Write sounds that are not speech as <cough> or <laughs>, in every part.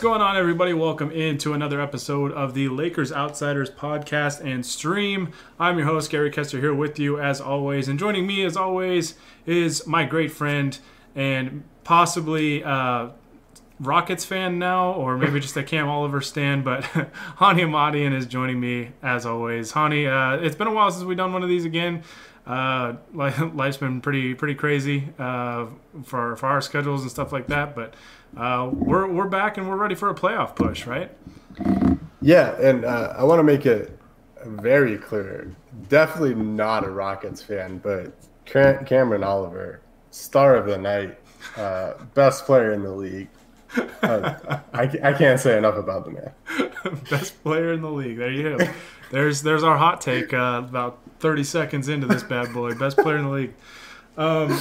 What's going on, everybody? Welcome into another episode of the Lakers Outsiders podcast and stream. I'm your host, Gary Kester, here with you as always. And joining me, as always, is my great friend and possibly uh, Rockets fan now, or maybe just a Cam Oliver stan, but <laughs> Hani Amadian is joining me as always. Hani, uh, it's been a while since we've done one of these again. Uh, <laughs> life's been pretty pretty crazy uh, for for our schedules and stuff like that, but uh, we're we're back and we're ready for a playoff push, right? Yeah, and uh, I want to make it very clear. Definitely not a Rockets fan, but Cameron Oliver, star of the night, uh, best player in the league. Uh, I, I can't say enough about the man. <laughs> best player in the league. There you go. There's there's our hot take. Uh, about 30 seconds into this bad boy, best player in the league. Um,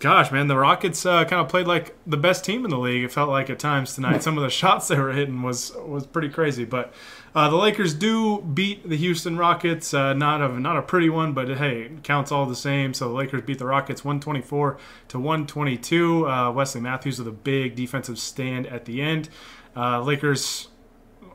gosh, man, the Rockets uh, kind of played like the best team in the league. It felt like at times tonight. Some of the <laughs> shots they were hitting was was pretty crazy. But uh, the Lakers do beat the Houston Rockets. Uh, not a not a pretty one, but hey, counts all the same. So the Lakers beat the Rockets 124 to 122. Uh, Wesley Matthews with a big defensive stand at the end. Uh, Lakers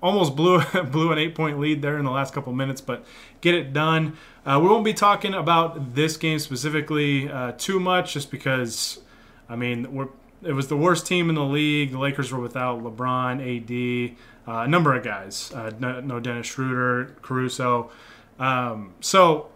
almost blew <laughs> blew an eight point lead there in the last couple minutes, but get it done. Uh, we won't be talking about this game specifically uh, too much, just because, I mean, it was the worst team in the league. The Lakers were without LeBron, AD, uh, a number of guys. Uh, no, no, Dennis Schroeder, Caruso. Um, so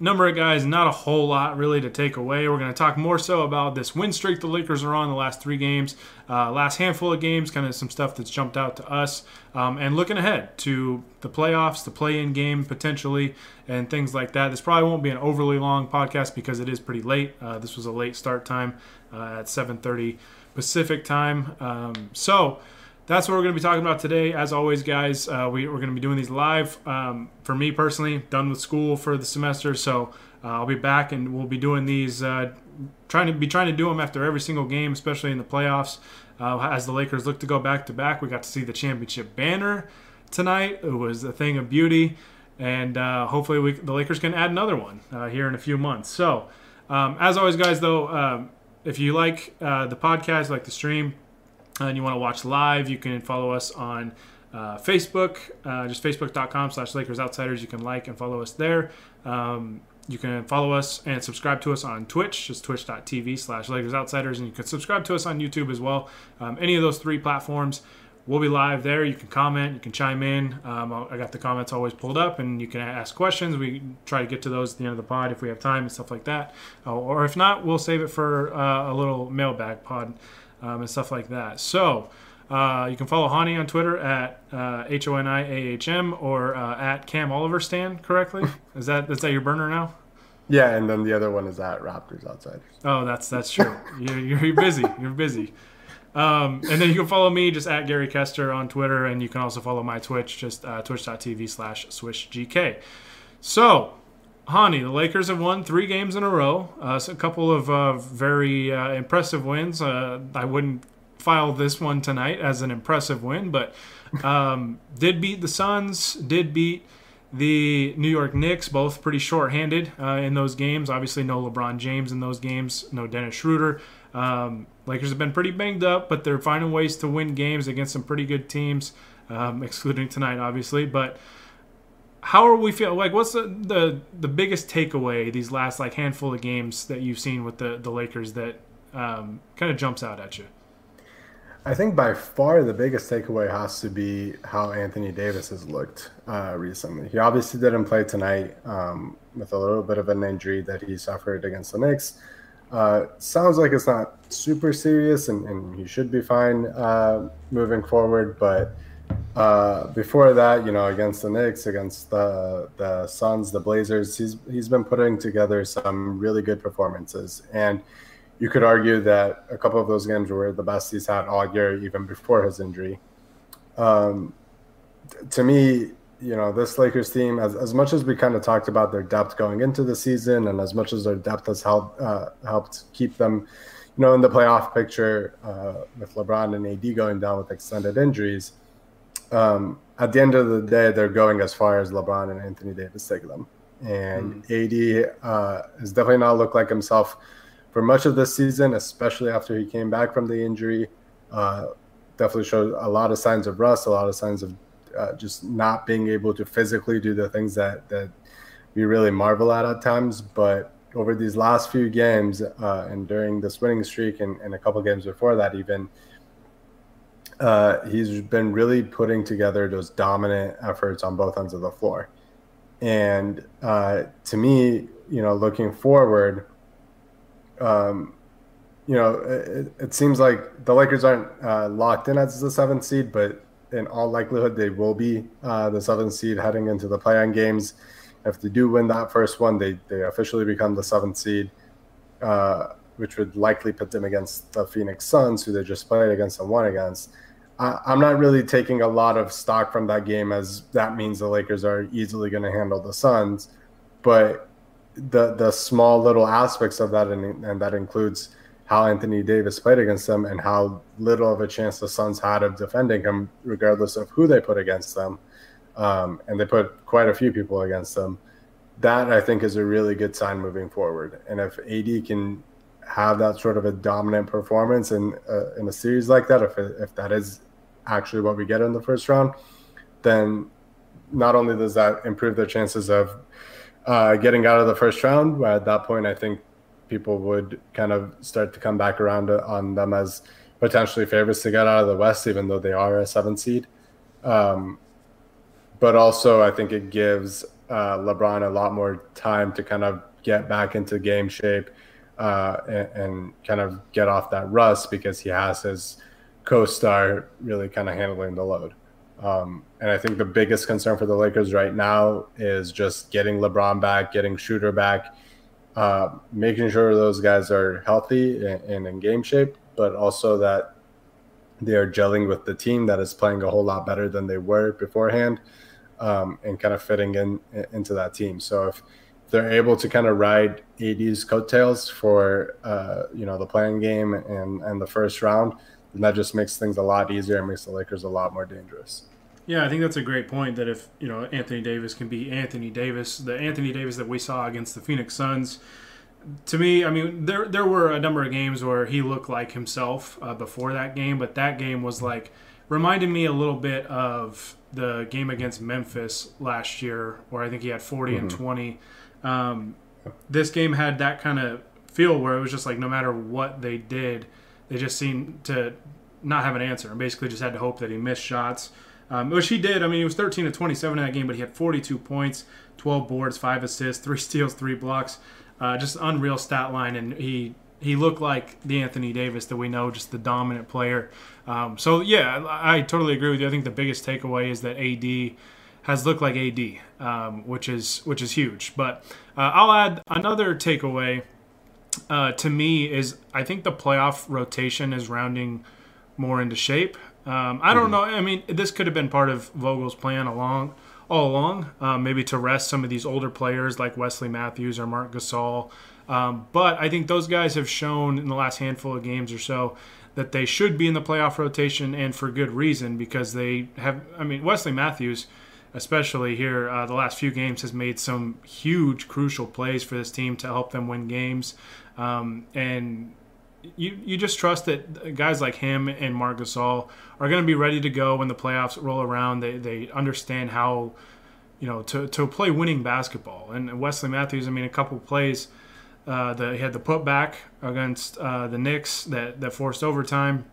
number of guys, not a whole lot really to take away. We're going to talk more so about this win streak the Lakers are on the last three games, uh, last handful of games, kind of some stuff that's jumped out to us, um, and looking ahead to the playoffs, the play-in game potentially, and things like that. This probably won't be an overly long podcast because it is pretty late. Uh, this was a late start time uh, at 7:30 Pacific time, um, so that's what we're going to be talking about today. As always, guys, uh, we, are going to be doing these live. Um, for me personally, done with school for the semester, so uh, I'll be back and we'll be doing these. Uh, trying to be trying to do them after every single game, especially in the playoffs. Uh, as the Lakers look to go back to back, we got to see the championship banner tonight. It was a thing of beauty, and uh, hopefully we, the Lakers can add another one uh, here in a few months. So, um, as always, guys, though, um, if you like the podcast, like the stream and you want to watch live, you can follow us on uh, Facebook, uh, just facebook.com slash Lakers Outsiders. You can like and follow us there. Um, you can follow us and subscribe to us on Twitch, just twitch.tv slash Lakers Outsiders. And you can subscribe to us on YouTube as well. Um, any of those three platforms, we'll be live there. You can comment, you can chime in. Um, I got the comments always pulled up, and you can ask questions. We try to get to those at the end of the pod if we have time and stuff like that. Uh, or if not, we'll save it for uh, a little mailbag pod um, and stuff like that. So uh, you can follow Hani on Twitter at uh, H O N I A H M or uh, at Cam Oliver Stan. Correctly, is that is that your burner now? Yeah, and then the other one is at Raptors Outsiders. Oh, that's that's true. <laughs> you're, you're busy. You're busy. Um, and then you can follow me just at Gary Kester on Twitter, and you can also follow my Twitch, just uh, twitch.tv slash swishgk. So, Hani, the Lakers have won three games in a row. Uh, so a couple of uh, very uh, impressive wins. Uh, I wouldn't file this one tonight as an impressive win, but um, <laughs> did beat the Suns, did beat the New York Knicks, both pretty short-handed uh, in those games. Obviously, no LeBron James in those games, no Dennis Schroeder. Um, Lakers have been pretty banged up, but they're finding ways to win games against some pretty good teams, um, excluding tonight, obviously. But how are we feeling? Like, what's the, the the biggest takeaway these last like handful of games that you've seen with the the Lakers that um, kind of jumps out at you? I think by far the biggest takeaway has to be how Anthony Davis has looked uh, recently. He obviously didn't play tonight um, with a little bit of an injury that he suffered against the Knicks. Uh, sounds like it's not super serious and, and he should be fine uh, moving forward, but uh, before that, you know, against the Knicks, against the the Suns, the Blazers, he's he's been putting together some really good performances, and you could argue that a couple of those games were the best he's had all year, even before his injury. Um, to me, you know, this Lakers team, as, as much as we kind of talked about their depth going into the season, and as much as their depth has helped uh, helped keep them, you know, in the playoff picture uh, with LeBron and AD going down with extended injuries um, at the end of the day, they're going as far as LeBron and Anthony Davis take them. And mm. AD uh, has definitely not looked like himself for much of this season, especially after he came back from the injury. Uh, definitely showed a lot of signs of rust, a lot of signs of uh, just not being able to physically do the things that that we really marvel at at times. But over these last few games uh, and during this winning streak and, and a couple games before that, even uh, he's been really putting together those dominant efforts on both ends of the floor. And uh, to me, you know, looking forward, um, you know, it, it, seems like the Lakers aren't uh, locked in as the seventh seed, but in all likelihood, they will be uh, the seventh seed heading into the play-in games. If they do win that first one, they they officially become the seventh seed, uh, which would likely put them against the Phoenix Suns, who they just played against and won against. I, I'm not really taking a lot of stock from that game, as that means the Lakers are easily going to handle the Suns, but the the small little aspects of that, and, and that includes how Anthony Davis played against them and how little of a chance the Suns had of defending him, regardless of who they put against them. Um, and they put quite a few people against them. That I think is a really good sign moving forward. And if AD can have that sort of a dominant performance in uh, in a series like that, if if that is actually what we get in the first round, then not only does that improve their chances of uh, getting out of the first round, at that point, I think people would kind of start to come back around on them as potentially favorites to get out of the West, even though they are a seven seed. Um, but also, I think it gives uh, LeBron a lot more time to kind of get back into game shape uh, and, and, kind of get off that rust because he has his co-star really kind of handling the load. Um, and I think the biggest concern for the Lakers right now is just getting LeBron back, getting Schroeder back, uh, making sure those guys are healthy and, and, in game shape, but also that they are gelling with the team that is playing a whole lot better than they were beforehand, um, and kind of fitting in into that team. So if they're able to kind of ride AD's coattails for uh, you know the play-in game and and the first round, then that just makes things a lot easier and makes the Lakers a lot more dangerous. Yeah, I think that's a great point. That if you know Anthony Davis can be Anthony Davis, the Anthony Davis that we saw against the Phoenix Suns, to me, I mean, there there were a number of games where he looked like himself uh, before that game, but that game was like reminded me a little bit of the game against Memphis last year, where I think he had 40 mm-hmm. and 20. Um, this game had that kind of feel where it was just like no matter what they did, they just seemed to not have an answer and basically just had to hope that he missed shots um, which he did. I mean, he was 13 to 27 in that game, but he had 42 points, 12 boards, five assists, <laughs> three steals, three blocks. Uh, just unreal stat line, and he he looked like the Anthony Davis that we know, just the dominant player. Um, so yeah, I, I, totally agree with you. I think the biggest takeaway is that AD has looked like AD, um, which is which is huge. But uh, I'll add another takeaway. Uh, to me is I think the playoff rotation is rounding more into shape. Um, I don't mm-hmm. know. I mean, this could have been part of Vogel's plan along all along, um, maybe to rest some of these older players like Wesley Matthews or Marc Gasol. Um, but I think those guys have shown in the last handful of games or so that they should be in the playoff rotation and for good reason because they have. I mean, Wesley Matthews, especially here, uh, the last few games has made some huge, crucial plays for this team to help them win games. Um, and you you just trust that guys like him and Marc Gasol are going to be ready to go when the playoffs roll around. They they understand how you know to, to play winning basketball. And Wesley Matthews, I mean, a couple plays. Uh, he had the putback against uh, the Knicks that, that forced overtime.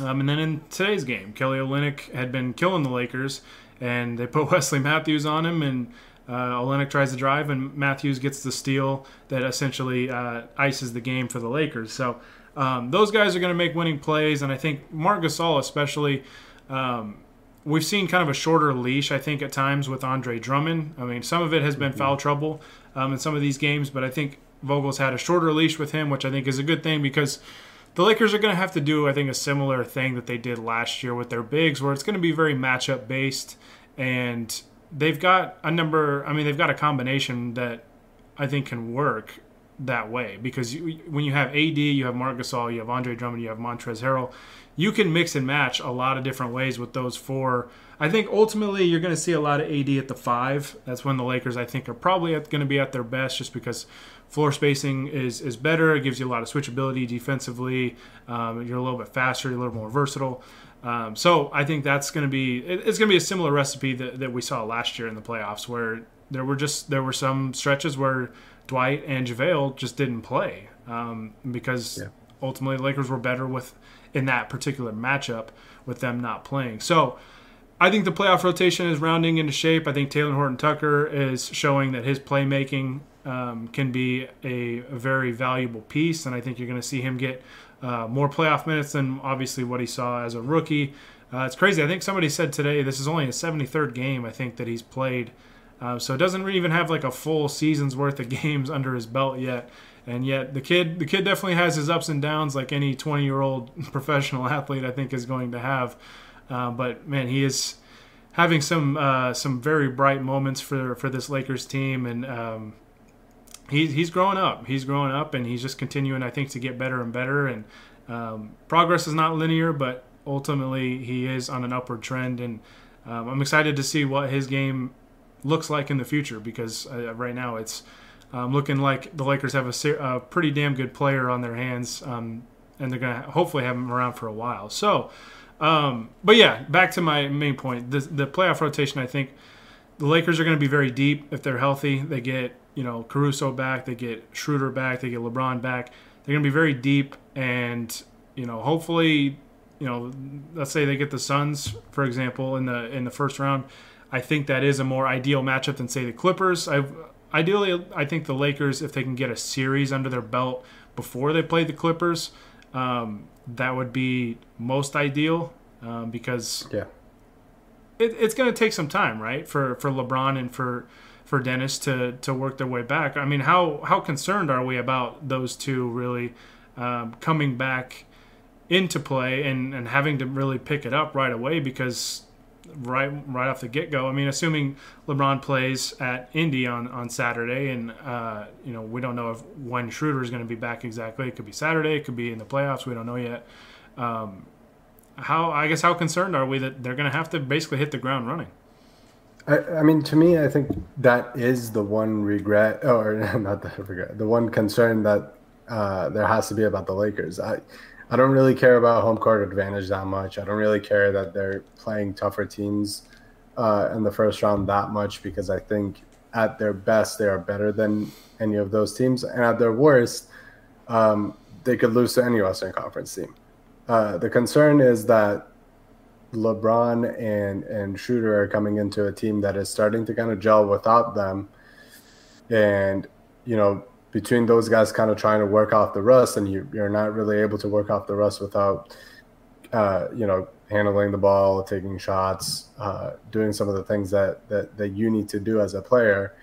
Um, and then in today's game, Kelly Olynyk had been killing the Lakers, and they put <laughs> Wesley Matthews on him, and uh, Olynyk tries to drive, and Matthews gets the steal that essentially uh, ices the game for the Lakers. So um, those guys are going to make winning plays, and I think Marc Gasol especially. Um, we've seen kind of a shorter leash, I think, at times with Andre Drummond. I mean, some of it has been foul trouble um, in some of these games, but I think Vogel's had a shorter leash with him, which I think is a good thing because the Lakers are going to have to do, I think, a similar thing that they did last year with their bigs, where it's going to be very matchup based, and they've got a number. I mean, they've got a combination that I think can work that way because you, when you have AD, you have Marc Gasol, you have Andre Drummond, you have Montrezl Harrell, you can mix and match a lot of different ways with those four. I think ultimately you're going to see a lot of AD at the five. That's when the Lakers, I think, are probably going to be at their best, just because floor spacing is is better. It gives you a lot of switchability defensively. Um, you're a little bit faster, you're a little more versatile. Um, so I think that's going to be it, it's going to be a similar recipe that, that we saw last year in the playoffs, where there were just there were some stretches where Dwight and JaVale just didn't play um, because yeah. ultimately the Lakers were better with in that particular matchup with them not playing. So I think the playoff rotation is rounding into shape. I think Talen Horton Tucker is showing that his playmaking um, can be a, a, very valuable piece, and I think you're going to see him get uh, more playoff minutes than obviously what he saw as a rookie. Uh, it's crazy. I think somebody said today this is only a 73rd game I think that he's played, uh, so it doesn't even have like a full season's worth of <laughs> games under his belt yet. And yet the kid, the kid definitely has his ups and downs, like any 20 year old <laughs> professional athlete I think is going to have. Uh, but man, he is having some uh, some very bright moments for for this Lakers team, and um, he's he's growing up. He's growing up, and he's just continuing, I think, to get better and better. And um, progress is not linear, but ultimately he is on an upward trend, and um, I'm excited to see what his game looks like in the future because uh, right now it's um, looking like the Lakers have a, a, pretty damn good player on their hands, um, and they're gonna hopefully have him around for a while. So, um, but yeah, back to my main point: the, the playoff rotation. I think the Lakers are going to be very deep if they're healthy. They get you know Caruso back, they get Schroeder back, they get LeBron back. They're going to be very deep, and you know hopefully, you know, let's say they get the Suns, for example, in the in the first round. I think that is a more ideal matchup than say the Clippers. I ideally I think the Lakers, if they can get a series under their belt before they play the Clippers, um, that would be most ideal um, because yeah. It, it's going to take some time, right, for for LeBron and for for Dennis to to work their way back. I mean, how how concerned are we about those two really um, coming back into play and and having to really pick it up right away because right right off the get go. I mean, assuming LeBron plays at Indy on, on Saturday, and uh, you know we don't know if when Schroeder is going to be back exactly. It could be Saturday. It could be in the playoffs. We don't know yet. Um, how I guess how concerned are we that they're going to have to basically hit the ground running? I, I mean, to me, I think that is the one regret, <laughs> or not the regret, the one concern that uh, there has to be about the Lakers. I I don't really care about home court advantage that much. I don't really care that they're playing tougher teams uh, in the first round that much because I think at their best they are better than any of those teams, and at their worst, um, they could lose to any Western Conference team. Uh, the concern is that LeBron and and Schroeder are coming into a team that is starting to kind of gel without them, and you know between those guys kind of trying to work off the rust, and you, you're not really able to work off the rust without, uh, you know, handling the ball, taking shots, uh, doing some of the things that, that that you need to do as a player.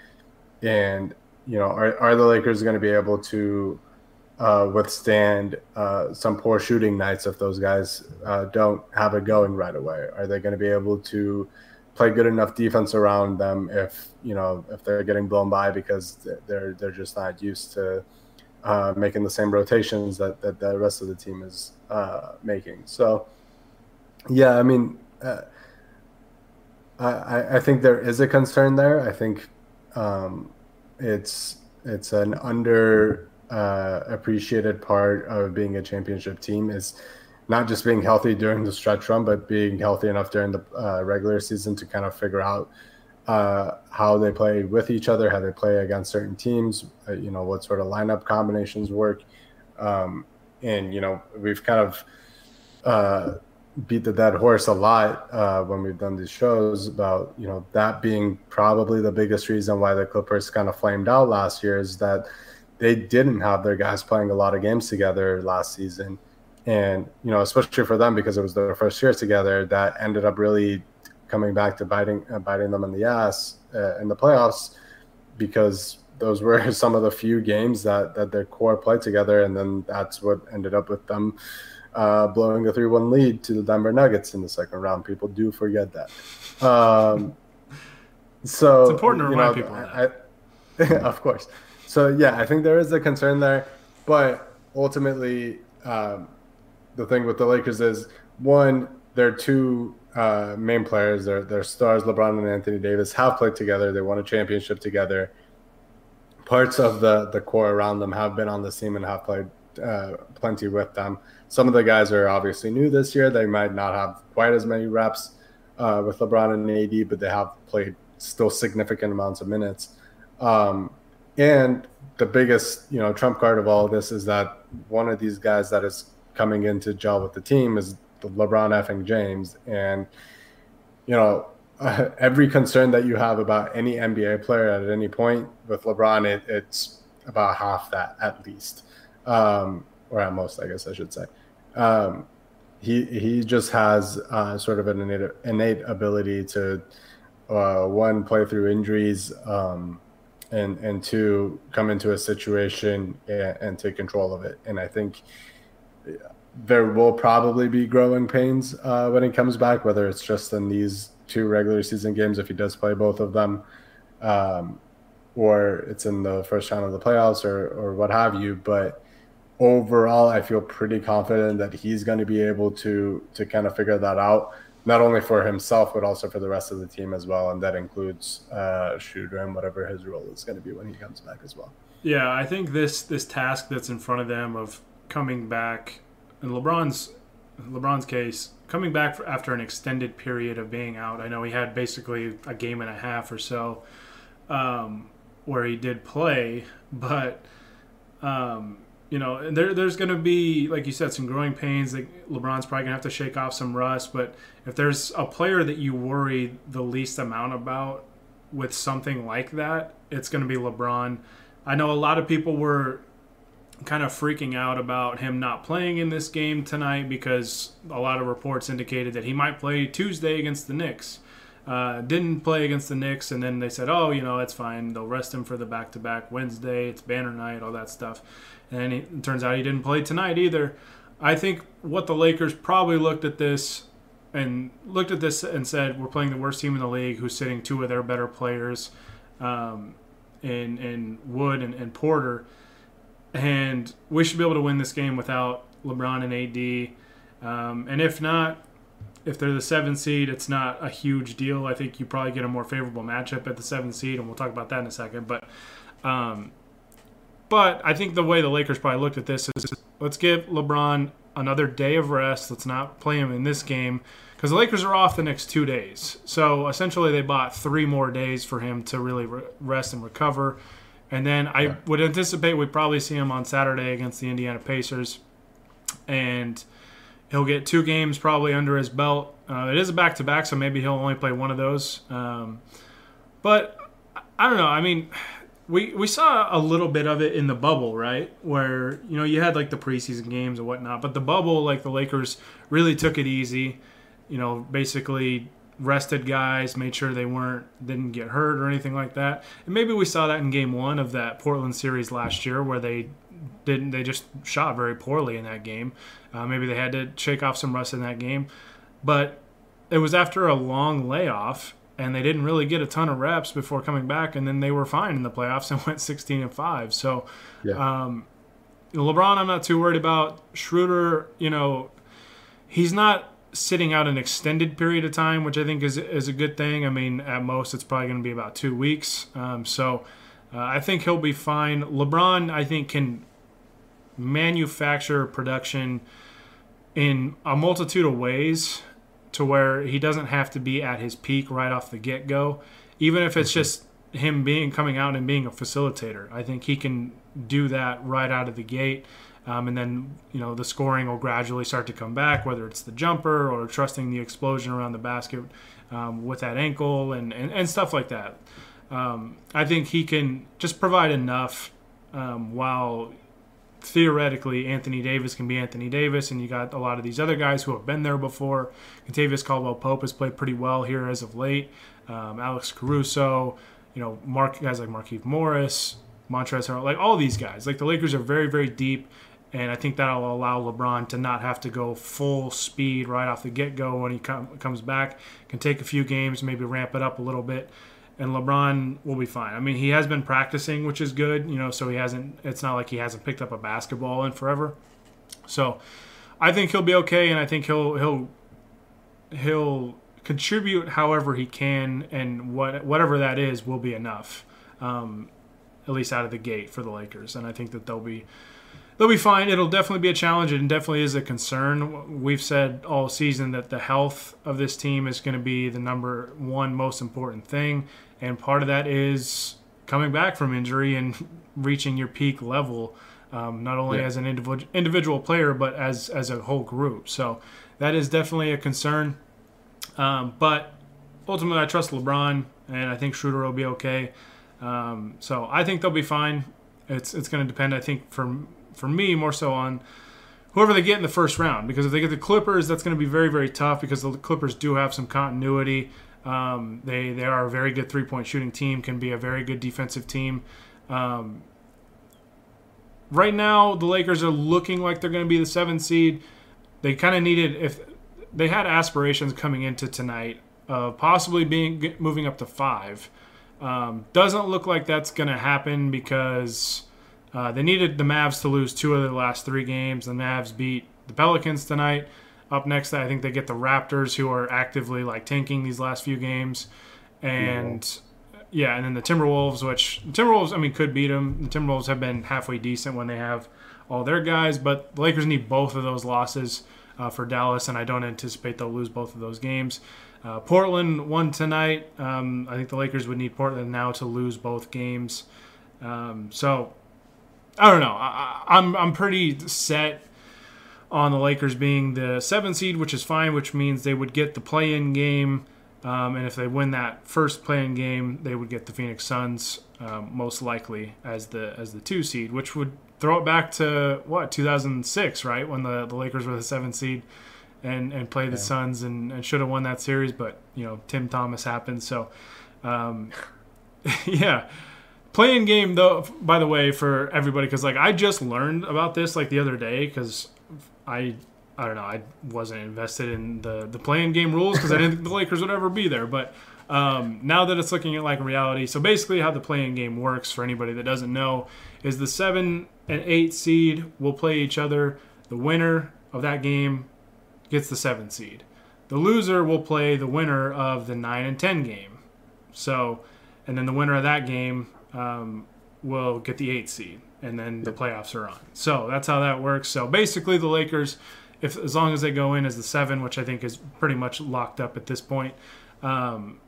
And you know, are are the Lakers going to be able to uh, withstand uh, some poor shooting nights if those guys uh, don't have it going right away? Are they going to be able to play good enough defense around them if you know if they're getting blown by because they're they're just not used to uh, making the same rotations that, that the rest of the team is uh, making. So yeah, I mean, uh, I I think there is a concern there. I think um, it's it's an under uh, appreciated part of being a championship team is not just being healthy during the stretch run, but being healthy enough during the uh, regular season to kind of figure out uh, how they play with each other, how they play against certain teams, uh, you know, what sort of lineup combinations work. Um, and, you know, we've kind of uh, beat the dead horse a lot uh, when we've done these shows about, you know, that being probably the biggest reason why the Clippers kind of flamed out last year is that they didn't have their guys playing a lot of games together last season. And you know especially for them because it was their first year together that ended up really coming back to biting uh, biting them in the ass uh, in the playoffs because those were <laughs> some of the few games that that their core played together. And then that's what ended up with them uh, blowing a 3-1 lead to the Denver Nuggets in the second round. People do forget that. Um, so it's important to remind know, people I, I, <laughs> of course so yeah I think there is a concern there but ultimately um, the thing with the Lakers is one, their two uh, main players, their their stars, LeBron and Anthony Davis, have played together. They won a championship together. Parts of the the core around them have been on the team and have played uh, plenty with them. Some of the guys are obviously new this year. They might not have quite as many reps uh, with LeBron and AD, but they have played still significant amounts of minutes. Um, and the biggest, you know, trump card of all of this is that one of these guys that is coming in to gel with the team is the LeBron effing James. And, you know, uh, <laughs> every concern that you have about any NBA player at any point with LeBron, it, it's about half that at least, um, or at most, I guess I should say. Um, he he just has uh, sort of an innate, innate ability to uh, one play through injuries, um, and and two come into a situation and, and, take control of it. And I think there will probably be growing pains uh, when he comes back, whether it's just in these two regular season games if he does play both of them, um, or it's in the first round of the playoffs or or what have you. But overall, I feel pretty confident that he's going to be able to to kind of figure that out, not only for himself but also for the rest of the team as well, and that includes uh, Schroeder and whatever his role is going to be when he comes back as well. Yeah, I think this this task that's in front of them of coming back, in LeBron's LeBron's case, coming back after an extended period of being out. I know he had basically a game and a half or so um, where he did play, but um, you know, there, there's going to be, like you said, some growing pains. That LeBron's probably going to have to shake off some rust. But if there's a player that you worry the least amount about with something like that, it's going to be LeBron. I know a lot of people were kind of freaking out about him not playing in this game tonight because a lot of reports indicated that he might play Tuesday against the Knicks. Uh, didn't play against the Knicks, and then they said, "Oh, you know, it's fine. They'll rest him for the back-to-back Wednesday. It's banner night, all that stuff." and it turns out he didn't play tonight either. I think what the Lakers probably looked at this and looked at this and said, "We're playing the worst team in the league, who's sitting two of their better players, um, in in Wood and, and Porter, and we should be able to win this game without LeBron and AD. Um, and if not, if they're the seventh seed, it's not a huge deal. I think you probably get a more favorable matchup at the seventh seed, and we'll talk about that in a second. But um, but I think the way the Lakers probably looked at this is let's give LeBron another day of rest. Let's not play him in this game because the Lakers are off the next two days. So essentially, they bought three more days for him to really rest and recover. And then I yeah. would anticipate we'd probably see him on Saturday against the Indiana Pacers. And he'll get two games probably under his belt. Uh, it is a back to back, so maybe he'll only play one of those. Um, but I don't know. I mean, we we saw a little bit of it in the bubble, right? Where you know you had like the preseason games and whatnot, but the bubble, like the Lakers, really took it easy. You know, basically rested guys, made sure they weren't didn't get hurt or anything like that. And maybe we saw that in Game One of that Portland series last year, where they didn't they just shot very poorly in that game. Uh, maybe they had to shake off some rust in that game, but it was after a long layoff and they didn't really get a ton of reps before coming back, and then they were fine in the playoffs and <laughs> went 16 and five. So, yeah. um, LeBron, I'm not too worried about. Schroeder, you know, he's not sitting out an extended period of time, which I think is is a good thing. I mean, at most, it's probably going to be about two weeks. Um, so, uh, I think he'll be fine. LeBron, I think, can manufacture production in a multitude of ways to where he doesn't have to be at his peak right off the get go, even if it's just him being coming out and being a facilitator. I think he can do that right out of the gate. Um, and then you know the scoring will gradually start to come back, whether it's the jumper or trusting the explosion around the basket um, with that ankle and, and, and stuff like that. Um, I think he can just provide enough um, while theoretically Anthony Davis can be Anthony Davis, and you got a lot of these other guys who have been there before. Kentavious Caldwell Pope has played pretty well here as of late. Um, Alex Caruso, you know, Mark guys like Markieff Morris, Montrezl Harrell, like all these guys. Like the Lakers are very very deep, and I think that'll allow LeBron to not have to go full speed right off the get go when he com- comes back. Can take a few games, maybe ramp it up a little bit and LeBron will be fine. I mean, he has been practicing, which is good, you know, so he hasn't it's not like he hasn't picked up a basketball in forever. So, I think he'll be okay and I think he'll he'll he'll contribute however he can and what whatever that is will be enough. Um, at least out of the gate for the Lakers, and I think that they'll be they'll be fine. It'll definitely be a challenge and definitely is a concern. We've said all season that the health of this team is going to be the number one most important thing, and part of that is coming back from injury and <laughs> reaching your peak level, um, not only yeah. as an individual individual player but as as a whole group. So that is definitely a concern. Um, but ultimately, I trust LeBron, and I think Schroeder will be okay. Um, so I think they'll be fine. It's it's going to depend, I think, for for me more so on whoever they get in the first round. Because if they get the Clippers, that's going to be very very tough because the Clippers do have some continuity. Um, they they are a very good three point shooting team, can be a very good defensive team. Um, right now, the Lakers are looking like they're going to be the seven seed. They kind of needed if they had aspirations coming into tonight of possibly being moving up to five. Um, doesn't look like that's going to happen because uh, they needed the Mavs to lose two of their last three games. The Mavs beat the Pelicans tonight. Up next, I think they get the Raptors, who are actively like tanking these last few games, and yeah, and then the Timberwolves, which the Timberwolves, I mean, could beat them. The Timberwolves have been halfway decent when they have all their guys, but the Lakers need both of those losses uh, for Dallas, and I don't anticipate they'll lose both of those games. Uh, Portland won tonight. Um, I think the Lakers would need Portland now to lose both games. Um, so I don't know. I, I'm I'm pretty set on the Lakers being the seven seed, which is fine, which means they would get the play-in game. Um, and if they win that first play-in game, they would get the Phoenix Suns um, most likely as the as the two seed, which would throw it back to what 2006, right, when the, the Lakers were the seven seed and and play the. Suns and, and should have won that series, but you know Tim Thomas happened. So, um, <laughs> yeah, play-in game though. By the way, for everybody, because like I just learned about this like the other day because I I don't know I wasn't invested in the the play-in game rules because I didn't think the Lakers would ever be there, but. Um, now that it's looking at like reality, so basically how the play-in game works for anybody that doesn't know is the seven and eight seed will play each other. The winner of that game gets the seven seed. The loser will play the winner of the nine and ten game. So, and then the winner of that game um, will get the eight seed, and then the playoffs are on. So that's how that works. So basically, the Lakers, if as long as they go in as the seven, which I think is pretty much locked up at this point, um,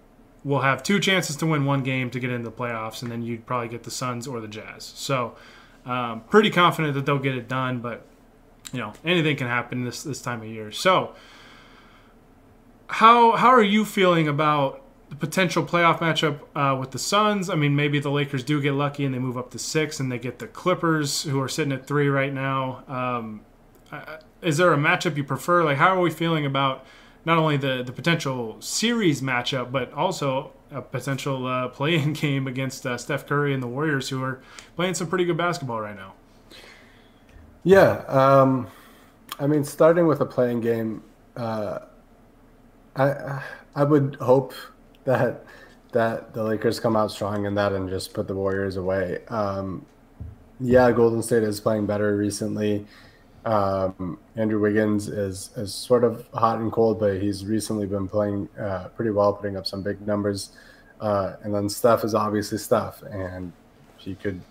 will have two chances to win one game to get into the playoffs, and then you'd probably get the Suns or the Jazz. So, um, pretty confident that they'll get it done, but you know anything can happen this this time of year. So, how how are you feeling about the potential playoff matchup uh, with the Suns? I mean, maybe the Lakers do get lucky and they move up to six, and they get the Clippers, who are sitting at three right now. Um, uh, is there a matchup you prefer? Like, how are we feeling about not only the the potential series matchup, but also a potential uh, play-in <laughs> game against uh, Steph Curry and the Warriors, who are playing some pretty good basketball right now? Yeah, um, I mean, starting with a play-in game, uh, I I would hope that that the Lakers come out strong in that and just put the Warriors away. Um, yeah, Golden State is playing better recently. Um, Andrew Wiggins is is sort of hot and cold, but he's recently been playing uh, pretty well, putting up some big numbers. Uh, and then Steph is obviously Steph, and he could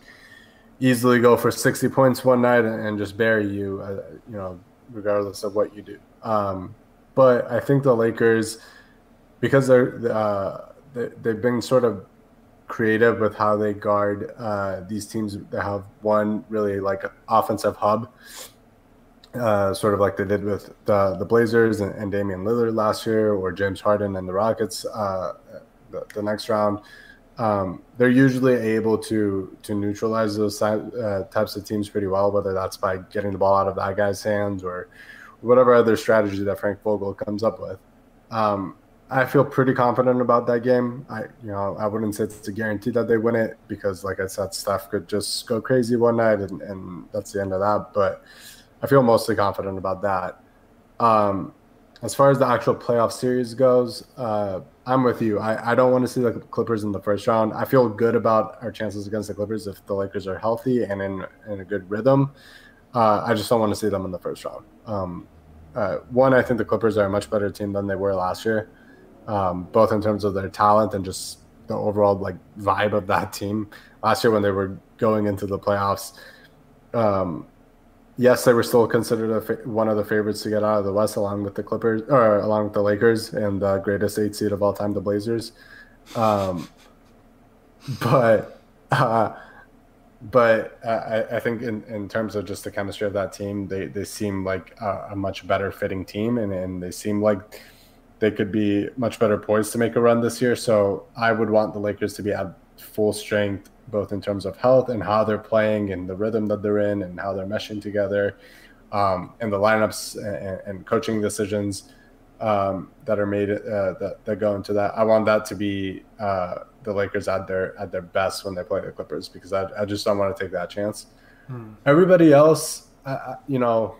easily go for 60 points one night and, just bury you, uh, you know, regardless of what you do. Um, but I think the Lakers, because they're uh, they, have been sort of creative with how they guard uh, these teams that have one really like offensive hub, uh, sort of like they did with the, the Blazers and, and Damian Lillard last year, or James Harden and the Rockets uh, the, the next round um, they're usually able to to neutralize those uh, types of teams pretty well, whether that's by getting the ball out of that guy's hands or whatever other strategy that Frank Vogel comes up with. Um, I feel pretty confident about that game. I you know I wouldn't say it's a guarantee that they win it because, like I said, Steph could just go crazy one night and, and that's the end of that. But I feel mostly confident about that. Um, as far as the actual playoff series goes, uh, I'm with you. I, I don't want to see the Clippers in the first round. I feel good about our chances against the Clippers if the Lakers are healthy and in, in a good rhythm. Uh, I just don't want to see them in the first round. Um, uh, one, I think the Clippers are a much better team than they were last year, um, both in terms of their talent and just the overall like vibe of that team. Last year, when they were going into the playoffs, um, yes, they were still considered fa- one of the favorites to get out of the West, along with the Clippers or along with the Lakers and the greatest eight seed of all time, the Blazers. Um, but <laughs> uh, but I, I, think in, in terms of just the chemistry of that team, they, they seem like a, a, much better fitting team, and, and they seem like they could be much better poised to make a run this year. So I would want the Lakers to be at full strength, both in terms of health and how they're playing and the rhythm that they're in and how they're meshing together, um, and the lineups and, and coaching decisions um, that are made uh, that, that go into that. I want that to be uh, the Lakers at their at their best when they play the Clippers because I, I just don't want to take that chance. Hmm. Everybody else, uh, you know,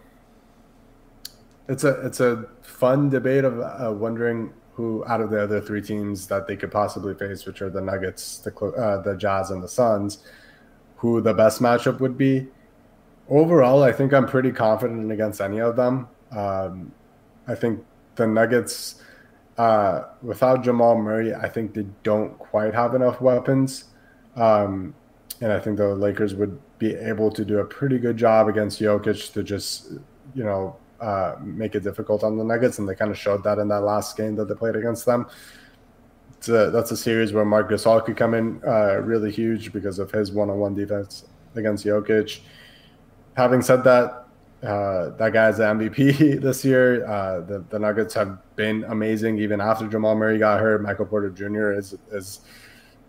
it's a it's a fun debate of uh, wondering who out of the other three teams that they could possibly face, which are the Nuggets, the uh, the Jazz, and the Suns, who the best matchup would be. Overall, I think I'm pretty confident against any of them. Um, I think the Nuggets, uh, without Jamal Murray, I think they don't quite have enough weapons. Um, and I think the Lakers would be able to do a pretty good job against Jokic to just, you know, uh, make it difficult on the Nuggets. And they kind of showed that in that last game that they played against them. A, that's a series where Marc Gasol could come in uh, really huge because of his one-on-one defense against Jokic. Having said that, uh, that guy's the MVP <laughs> this year. Uh, the, the Nuggets have been amazing even after Jamal Murray got hurt. Michael Porter Jr. is is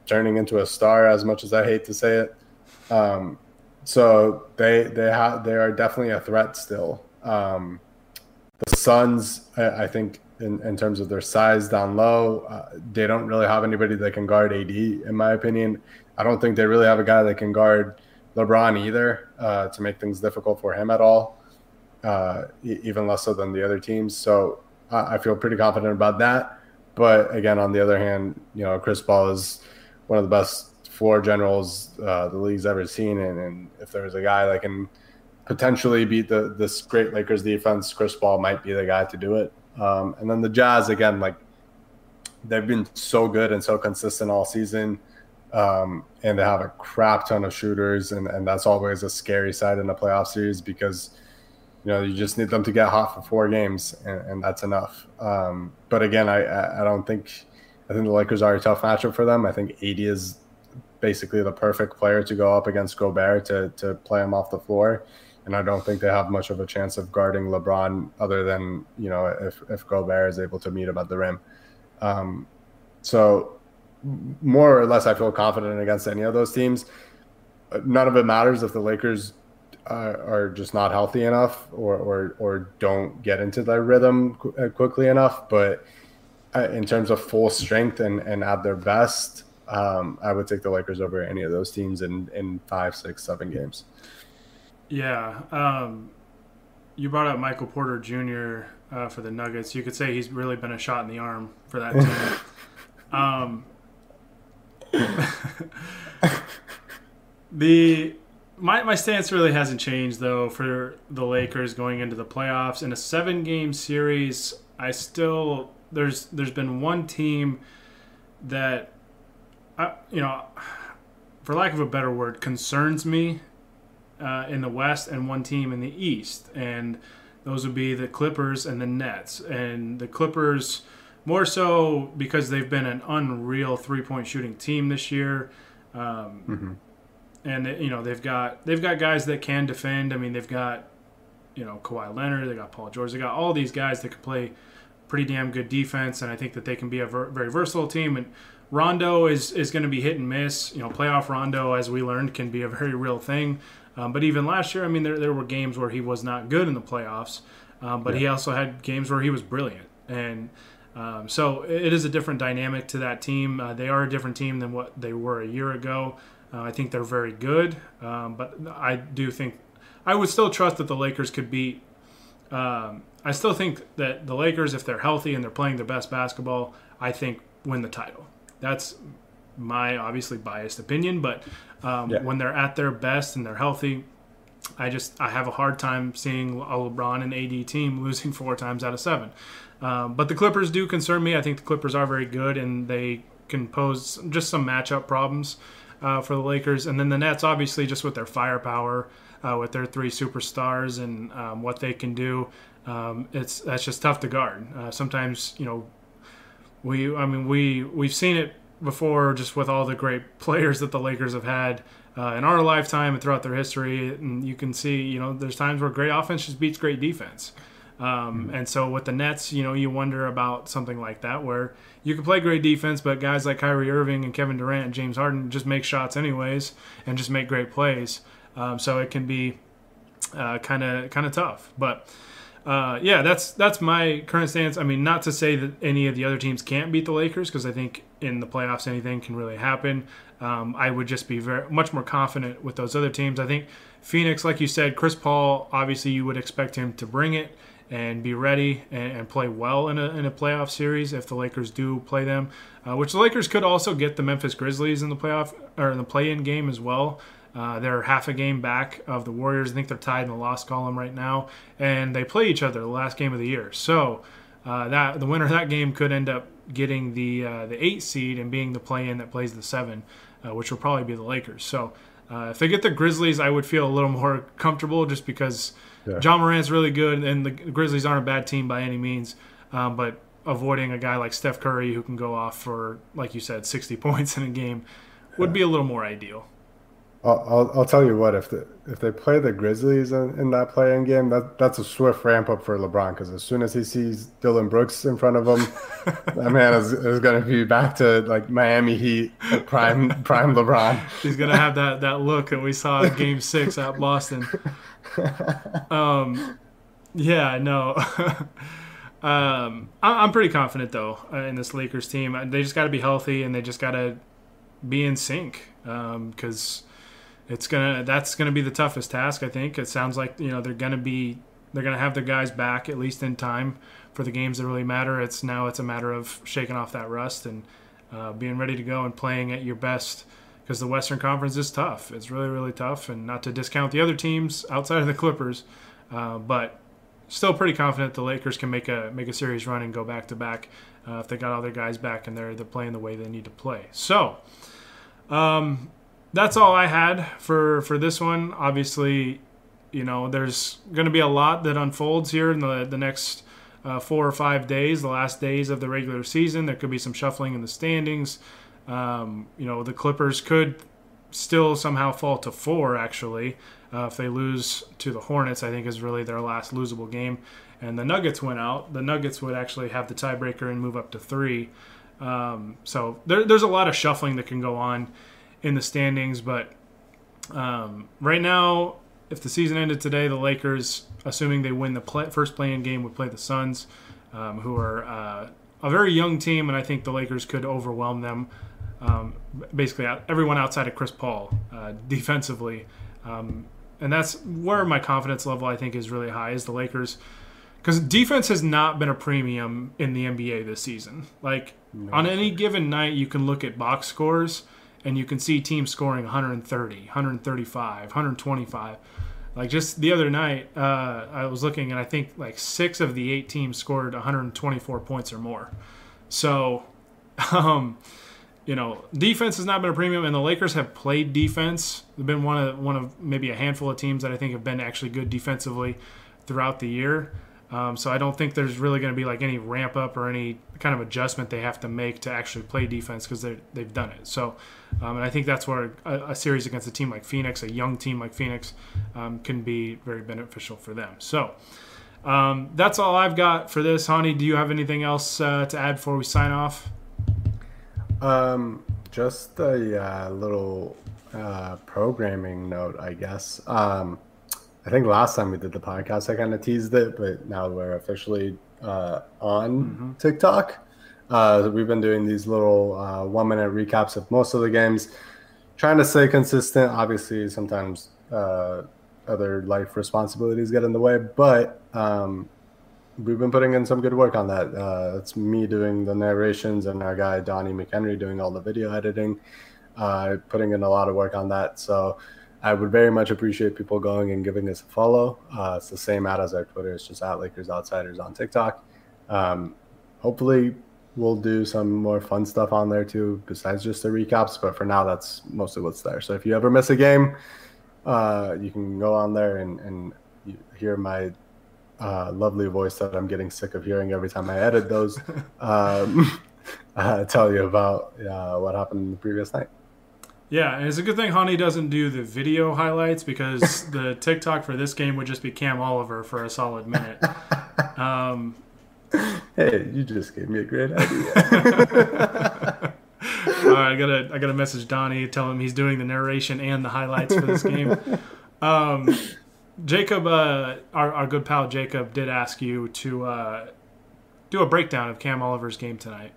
turning into a star. As much as I hate to say it, um, so they they have they are definitely a threat still. Um, the Suns, I, I think, in, in terms of their size down low, uh, they don't really have anybody that can guard AD. In my opinion, I don't think they really have a guy that can guard LeBron either uh, to make things difficult for him at all uh, even less so than the other teams. So I, I feel pretty confident about that. But again, on the other hand, you know, Chris Paul is one of the best floor generals uh, the league's ever seen, and, and if there's a guy that can potentially beat the this great Lakers defense, Chris Paul might be the guy to do it. Um, and then the Jazz again, like they've been so good and so consistent all season. Um, and they have a crap ton of shooters, and, and that's always a scary side in a playoff series because you know, you just need them to get hot for four games, and, and that's enough. Um, but again, I, I don't think I think the Lakers are a tough matchup for them. I think AD is basically the perfect player to go up against Gobert to to play him off the floor, and I don't think they have much of a chance of guarding LeBron other than you know if if Gobert is able to meet him at the rim. Um, so more or less, I feel confident against any of those teams. None of it matters if the Lakers uh, are just not healthy enough or, or, or don't get into their rhythm qu- uh, quickly enough. But uh, in terms of full strength and, and at their best, um, I would take the Lakers over any of those teams in, in five, six, seven games. Yeah. Um, you brought up Michael Porter Jr. Uh, for the Nuggets. You could say he's really been a shot in the arm for that team. <laughs> um, <laughs> the my, my stance really hasn't changed though for the Lakers going into the playoffs in a seven game series. I still there's there's been one team that I, you know for lack of a better word concerns me uh, in the West and one team in the East and those would be the Clippers and the Nets and the Clippers more so because they've been an unreal three point shooting team this year. Um, mm-hmm and you know they've got they've got guys that can defend. I mean, they've got you know Kawhi Leonard, they got Paul George, they got all these guys that can play pretty damn good defense, and I think that they can be a ver- very versatile team. And Rondo is is going to be hit and miss. You know, playoff Rondo, as we learned, can be a very real thing. Um, but even last year, I mean, there there were games where he was not good in the playoffs, um, but yeah. he also had games where he was brilliant and. Um, so it is a different dynamic to that team. Uh, they are a different team than what they were a year ago. Uh, I think they're very good, um, but I do think I would still trust that the Lakers could beat. Um, I still think that the Lakers, if they're healthy and they're playing their best basketball, I think win the title. That's my obviously biased opinion, but um, yeah. when they're at their best and they're healthy, I just I have a hard time seeing a LeBron and AD team <laughs> losing four times out of seven. Um, but the Clippers do concern me. I think the Clippers are very good and they can pose just some matchup problems uh, for the Lakers, and then the Nets, obviously, just with their firepower, uh, with their three superstars and um, what they can do. Um, it's that's just tough to guard. Uh, sometimes you know we I mean we we've seen it before just with all the great <laughs> players that the Lakers have had uh, in our lifetime and throughout their history. And you can see, you know, there's times where great offense just beats great defense. Um, and so with the Nets, you know, you wonder about something like that where you can play great defense, but guys like Kyrie Irving and Kevin Durant and James Harden just make shots anyways and just make great plays. Um, so it can be kind of kind of tough, but. Uh, yeah, that's that's my current stance. I mean, not to say that any of the other teams can't beat the Lakers because I think in the playoffs anything can really happen. Um, I would just be very much more confident with those other teams. I think Phoenix, like you said, Chris Paul. Obviously, you would expect him to bring it and be ready and, and play well in a, in a playoff series if the Lakers do play them. Uh, which the Lakers could also get the Memphis Grizzlies in the playoff or in the play-in game as well. Uh, they're half a game back of the Warriors. I think they're tied in the loss column right now, and they play each other the last game of the year. So uh, that the winner of that game could end up getting the uh, the eight seed and being the play-in that plays the seven, uh, which will probably be the Lakers. So uh, if they get the Grizzlies, I would feel a little more comfortable just because yeah. Ja Morant's really good, and the Grizzlies aren't a bad team by any means. Um, but avoiding a guy like Steph Curry who can go off for, like you said, 60 <laughs> points in a game would yeah. be a little more ideal. I'll, I'll, I'll, tell you what if the, if they play the Grizzlies in, in that play-in game, that that's a swift ramp up for LeBron because as soon as he sees Dillon Brooks in front of him, <laughs> that man is, is going to be back to like Miami Heat prime prime LeBron. He's going to have that that look that we saw in Game Six at Boston. Um, yeah, no. <laughs> um, I, am pretty confident though uh, in this Lakers team. They just got to be healthy and they just got to be in sync because. Um, it's gonna that's gonna be the toughest task. I think it sounds like you know they're gonna be they're gonna have their guys back at least in time for the games that really matter. It's now it's a matter of shaking off that rust and uh, being ready to go and playing at your best because the Western Conference is tough. It's really really tough, and not to discount the other teams outside of the Clippers, uh, but still pretty confident the Lakers can make a make a series run and go back to back uh, if they got all their guys back and they're they're playing the way they need to play. So. Um, that's all I had for for this one. Obviously, you know, there's going to be a lot that unfolds here in the the next uh, four or five days, the last days of the regular season. There could be some shuffling in the standings. Um, you know, the Clippers could still somehow fall to four. Actually, uh, if they lose to the Hornets, I think is really their last losable game. And the Nuggets went out. The Nuggets would actually have the tiebreaker and move up to three. Um, so there, there's a lot of shuffling that can go on in the standings. But um, right now, if the season ended today, the Lakers, assuming they win the play, first play-in game, would play the Suns, um, who are uh, a very young team, and I think the Lakers could overwhelm them. Um, basically, everyone outside of Chris Paul uh, defensively, um, and that's where my confidence level I think is really high. Is the Lakers because defense has not been a premium in the NBA this season. Like no, on any given night, you can look at box scores and you can see teams scoring 130, 135, 125. Like just the other night, uh, I was looking, and I think like six of the eight teams scored 124 points or more. So, <laughs> um, you know, defense has not been a premium, and the Lakers have played defense. They've been one of one of maybe a handful of teams that I think have been actually good defensively throughout the year. Um, so I don't think there's really going to be like any ramp up or any kind of adjustment they have to make to actually play defense because they've done it. So, um, and I think that's where a, a, series against a team like Phoenix, a young team like Phoenix, um, can be very beneficial for them. So, um, that's all I've got for this. Hani, do you have anything else uh, to add before we sign off? Um, just a uh, little uh, programming note, I guess. Um, I think last time we did the podcast, I kind of teased it, but now we're officially uh, on mm-hmm. TikTok. Uh, we've been doing these little uh, one minute recaps of most of the games, trying to stay consistent. Obviously, sometimes uh, other life responsibilities get in the way, but um, we've been putting in some good work on that. Uh, it's me doing the narrations and our guy Donnie McHenry doing all the video editing, uh, putting in a lot of work on that. So I would very much appreciate people going and giving us a follow. Uh, it's the same ad as our Twitter. It's just at Lakers Outsiders on TikTok. Um, hopefully, we'll do some more fun stuff on there too, besides just the recaps. But for now, that's mostly what's there. So if you ever miss a game, Uh, you can go on there and, and hear my uh, lovely voice that I'm getting sick of hearing every time I edit those. <laughs> um, <laughs> uh, tell you about uh, what happened the previous night. Yeah, and it's a good thing Hani doesn't do the video highlights because <laughs> the TikTok for this game would just be Cam Oliver for a solid minute. Um, hey, you just gave me a great <laughs> idea. All right, I gotta I gotta message Donnie, tell him he's doing the narration and the highlights for this game. Um, Jacob, uh, our our good pal Jacob, did ask you to uh, do a breakdown of Cam Oliver's game tonight.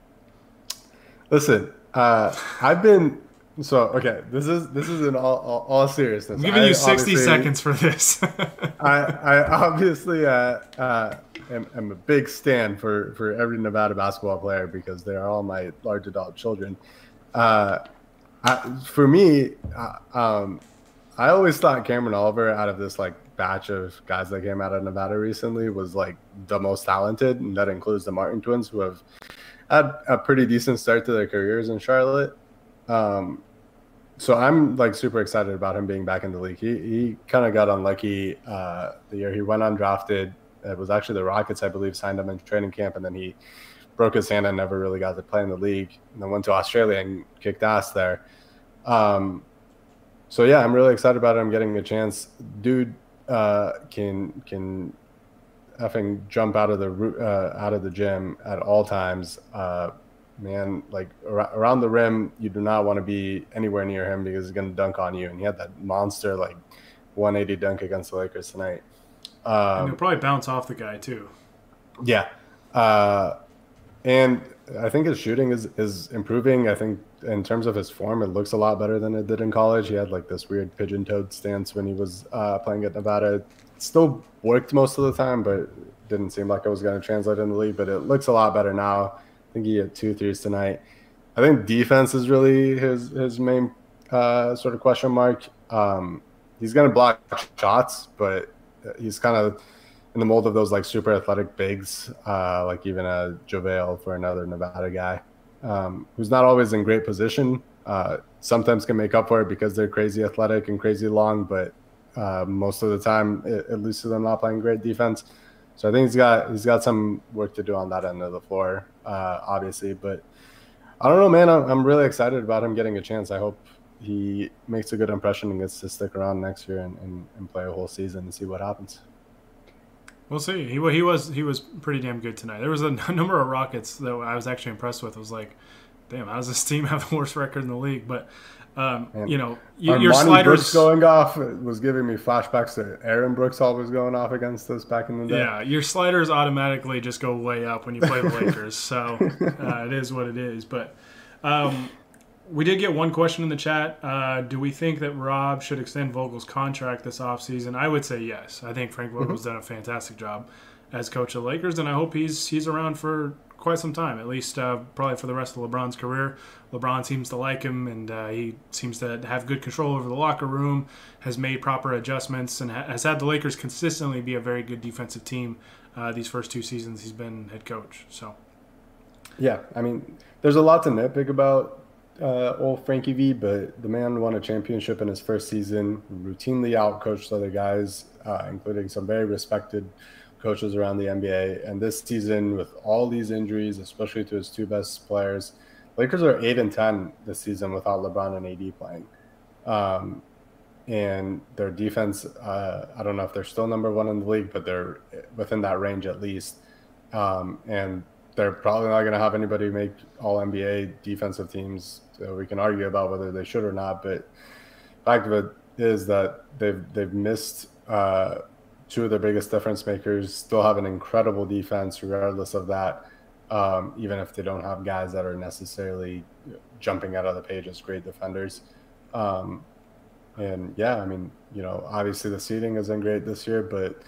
Listen, uh, I've been so okay. This is this is in all all, all seriousness. I'm giving I you 60 seconds for this. <laughs> I I obviously uh, uh, am, am, a big stand for for every Nevada basketball player because they are all my large adult children. Uh, I, for me, uh, um, I always thought Cameron Oliver out of this like batch of guys that came out of Nevada recently was like the most talented, and that includes the Martin twins who have had a pretty decent start to their careers in Charlotte. Um, so I'm like super excited about him being back in the league. He he kind of got unlucky uh, the year he went undrafted. It was actually the Rockets, I believe, signed him in training camp, and then he broke his hand and never really got to play in the league. And then went to Australia and kicked ass there. Um, so yeah, I'm really excited about him getting a chance. Dude uh, can can effing jump out of the uh, out of the gym at all times. Man, like ar- around the rim, you do not want to be anywhere near him because he's going to dunk on you. And he had that monster like 180 dunk against the Lakers tonight. Um, and he'll probably bounce off the guy too. Yeah, uh, and I think his shooting is is improving. I think in terms of his form, it looks a lot better than it did in college. He had like this weird pigeon toed stance when he was uh, playing at Nevada. It still worked most of the time, but didn't seem like it was going to translate in the league. But it looks a lot better now think he had two threes tonight. I think defense is really his his main uh, sort of question mark. Um, he's going to block shots, but he's kind of in the mold of those like super athletic bigs, uh, like even a JaVale for another Nevada guy, um, who's not always in great position. Uh, sometimes can make up for it because they're crazy athletic and crazy long, but uh, most of the time it, it leads to them not playing great defense. So I think he's got he's got some work to do on that end of the floor, uh, obviously. But I don't know, man. I'm, I'm really excited about him getting a chance. I hope he makes a good impression and gets to stick around next year and, and, and play a whole season and see what happens. We'll see. He he was he was pretty damn good tonight. There was a <laughs> number of Rockets that I was actually impressed with. I was like, damn, how does this team have the worst record in the league? But um, you know, you, your sliders Brooks going off was giving me flashbacks to Aaron Brooks always going off against us back in the day. Yeah, your sliders automatically just go way up when you play the Lakers, so <laughs> uh, it is what it is. But um, we did get one question in the chat. Uh, do we think that Rob should extend Vogel's contract this offseason? I would say yes. I think Frank Vogel's mm-hmm. done a fantastic job as coach of the Lakers, and I hope he's he's around for quite some time, at least uh, probably for the rest of LeBron's career. LeBron seems to like him, and uh, he seems to have good control over the locker room, has made proper adjustments, and ha- has had the Lakers consistently be a very good defensive team uh, these first two seasons he's been head coach. So, yeah, I mean, there's a lot to nitpick about uh, old Frankie V, but the man won a championship in his first season, routinely outcoached other guys, uh, including some very respected coaches around the NBA. And this season, with all these injuries, especially to his two best players, Lakers are eight and ten this season without LeBron and AD playing. Um, and their defense, uh, I don't know if they're still number one in the league, but they're within that range at least. Um, and they're probably not going to have anybody make all NBA defensive teams. So we can argue about whether they should or not, but fact of it is that they've they've missed uh, two of their biggest difference makers. Still have an incredible defense, regardless of that um, even if they don't have guys that are necessarily jumping out of the page as great defenders. Um, and yeah, I mean, you know, obviously the seating isn't great this year, but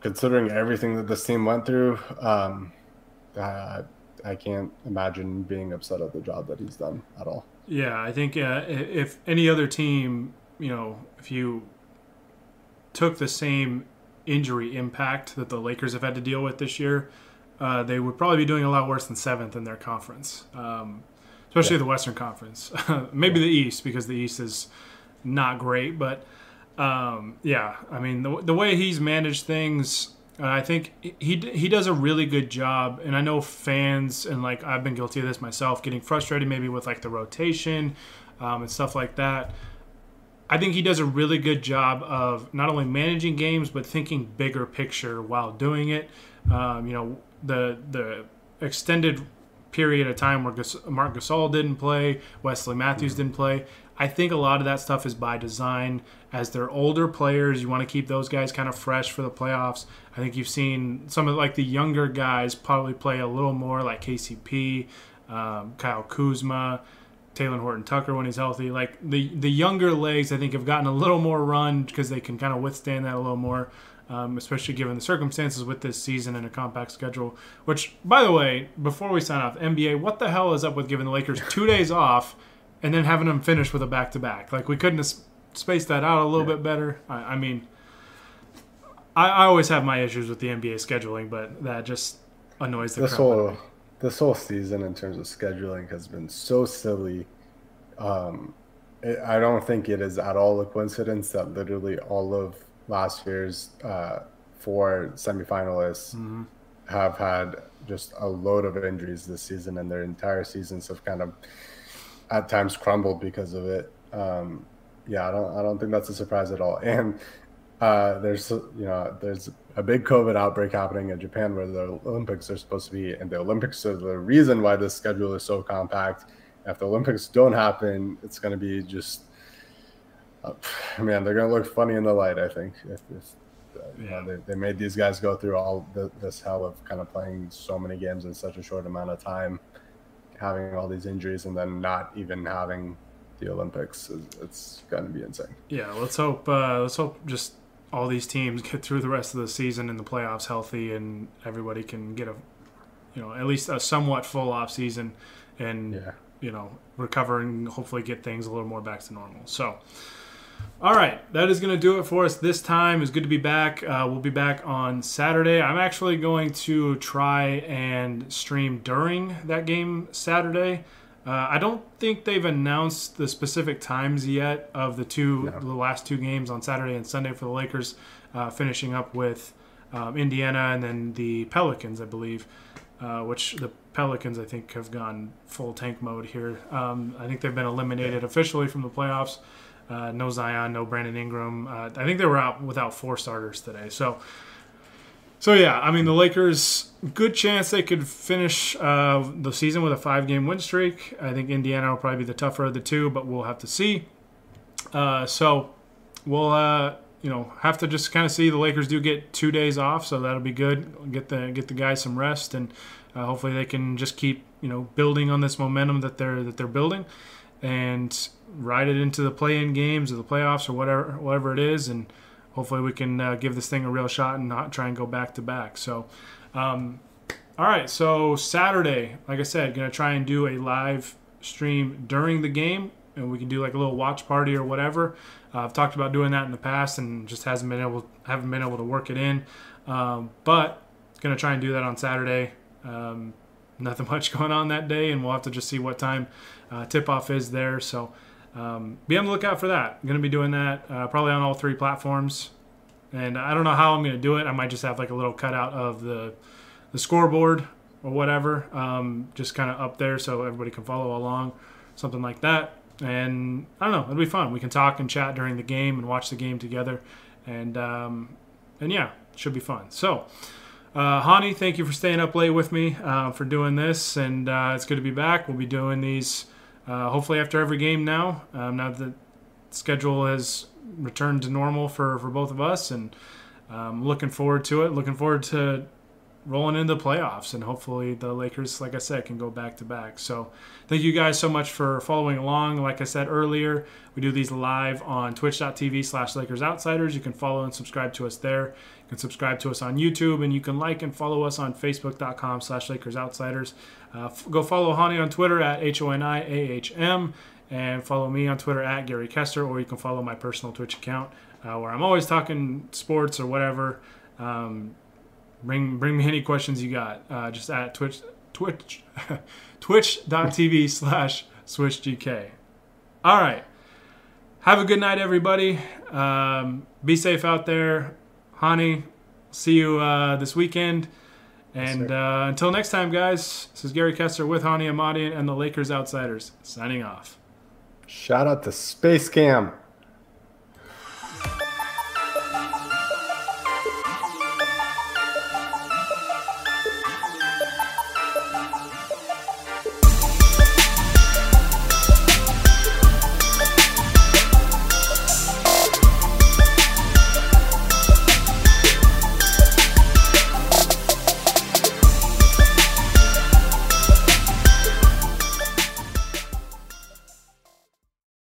considering everything that this team went through, um, I, I can't imagine being upset at the job that he's done at all. Yeah, I think uh, if any other team, you know, if you took the same injury impact that the Lakers have had to deal with this year, uh, they would probably be doing a lot worse than seventh in their conference, um, especially yeah. the Western Conference. <laughs> Maybe yeah. the East because the East is not great, but um, yeah, I mean the, the way he's managed things, uh, I think he he does a really good job. And I know fans and like I've been guilty of this myself, getting frustrated maybe with like the rotation um, and stuff like that. I think he does a really good job of not only managing games but thinking bigger picture while doing it. Um, you know, the the extended period of time where Marc Gasol didn't play, Wesley Matthews mm-hmm. didn't play. I think a lot of that stuff is by design. As they're older players, you want to keep those guys kind of fresh for the playoffs. I think you've seen some of like the younger guys probably play a little more, like KCP, um, Kyle Kuzma, Talen Horton Tucker when he's healthy. Like the the younger legs, I think have gotten a little more run because they can kind of withstand that a little more um, especially given the circumstances with this season and a compact schedule. Which, by the way, before we sign off, NBA, what the hell is up with giving the Lakers two days off and then having them finish with a back to back? Like we couldn't have spaced that out a little yeah. bit better. I, I mean, I, I, always have my issues with the NBA scheduling, but that just annoys the this whole this whole season in terms of scheduling has been so silly. Um, it, I don't think it is at all a coincidence that literally all of last year's uh, four semifinalists mm-hmm. have had just a load of injuries this season, and their entire seasons have kind of at times crumbled because of it. Um, yeah, I don't I don't think that's a surprise at all. <laughs> And uh, there's you know there's a big COVID outbreak happening in Japan where the Olympics are supposed to be, and the Olympics are the reason why this schedule is so compact. If the Olympics don't happen, it's going to be just uh, man, they're gonna look funny in the light. I think if, if uh, yeah. Know, they, they made these guys go through all the, this hell of kind of playing so many games in such a short amount of time, having all these injuries, and then not even having the Olympics. It's going to be insane. Yeah, let's hope. Uh, let's hope just all these teams get through the rest of the season in the playoffs healthy, and everybody can get a, you know, at least a somewhat full off season, and yeah. you know, recover and hopefully get things a little more back to normal. So. All right, that is going to do it for us this time. It's good to be back. Uh, we'll be back on Saturday. I'm actually going to try and stream during that game Saturday. Uh, I don't think they've announced the specific times yet of the two, no. the last two games on Saturday and Sunday for the Lakers, uh, finishing up with um, Indiana and then the Pelicans, I believe. Uh, which the Pelicans, I think, have gone full tank mode here. Um, I think they've been eliminated officially from the playoffs. Uh, no Zion, no Brandon Ingram. Uh, I think they were out without four starters today. So, so yeah, I mean the Lakers, good chance they could finish uh, the season with a five-game win streak. I think Indiana will probably be the tougher of the two, but we'll have to see. Uh, so, we'll uh, you know have to just kind of see. The Lakers do get two days off, so that'll be good. Get the get the guys some rest, and uh, hopefully they can just keep you know building on this momentum that they're that they're building and ride it into the play-in games or the playoffs or whatever whatever it is, and hopefully we can uh, give this thing a real shot and not try and go back to back. So, um, all right. So Saturday, like I said, gonna try and do a live stream during the game, and we can do like a little watch party or whatever. Uh, I've talked about doing that in the past and just hasn't been able haven't been able to work it in, um, but gonna try and do that on Saturday. Um, nothing <laughs> much going on that day, and we'll have to just see what time uh, tip off is there. So um, be on the lookout for that. Going to be doing that uh, probably on all three platforms. And I don't know how I'm going to do it. I might just have like a little cutout of the the scoreboard or whatever, um, just kind of up there so everybody can follow along, something like that. And I don't know, it'll be fun. We can talk and chat during the game and watch the game together, and um, and yeah, should be fun. So. Uh, Hani, thank you for staying up late with me uh, for doing this, and uh, it's good to be back. We'll be doing these uh, hopefully after every game now. Um, now that the schedule has returned to normal for, for both of us, and um, looking forward to it. Looking forward to rolling into the playoffs, and hopefully the Lakers, like I said, can go back to back. So thank you guys so much for following along. Like I said earlier, we do these live on twitch.tv slash Lakers Outsiders. You can follow and subscribe to us there. You can subscribe to us on YouTube, and you can like and follow us on facebook.com slash Lakers Outsiders. Uh, go follow Hani on Twitter at H-O-N-I-A-H-M and follow me on Twitter at Gary Kester, or you can follow my personal Twitch account uh, where I'm always talking sports or whatever. Um, bring bring me any questions you got. Uh, just at Twitch Twitch <laughs> Twitch.tv slash SwitchGK. All right. have a good night, everybody. Um, be safe out there. Hani, see you uh, this weekend. And uh, until next time, guys, this is Gary Kessler with Hani Amadi and the Lakers Outsiders signing off. Shout out to Space Cam.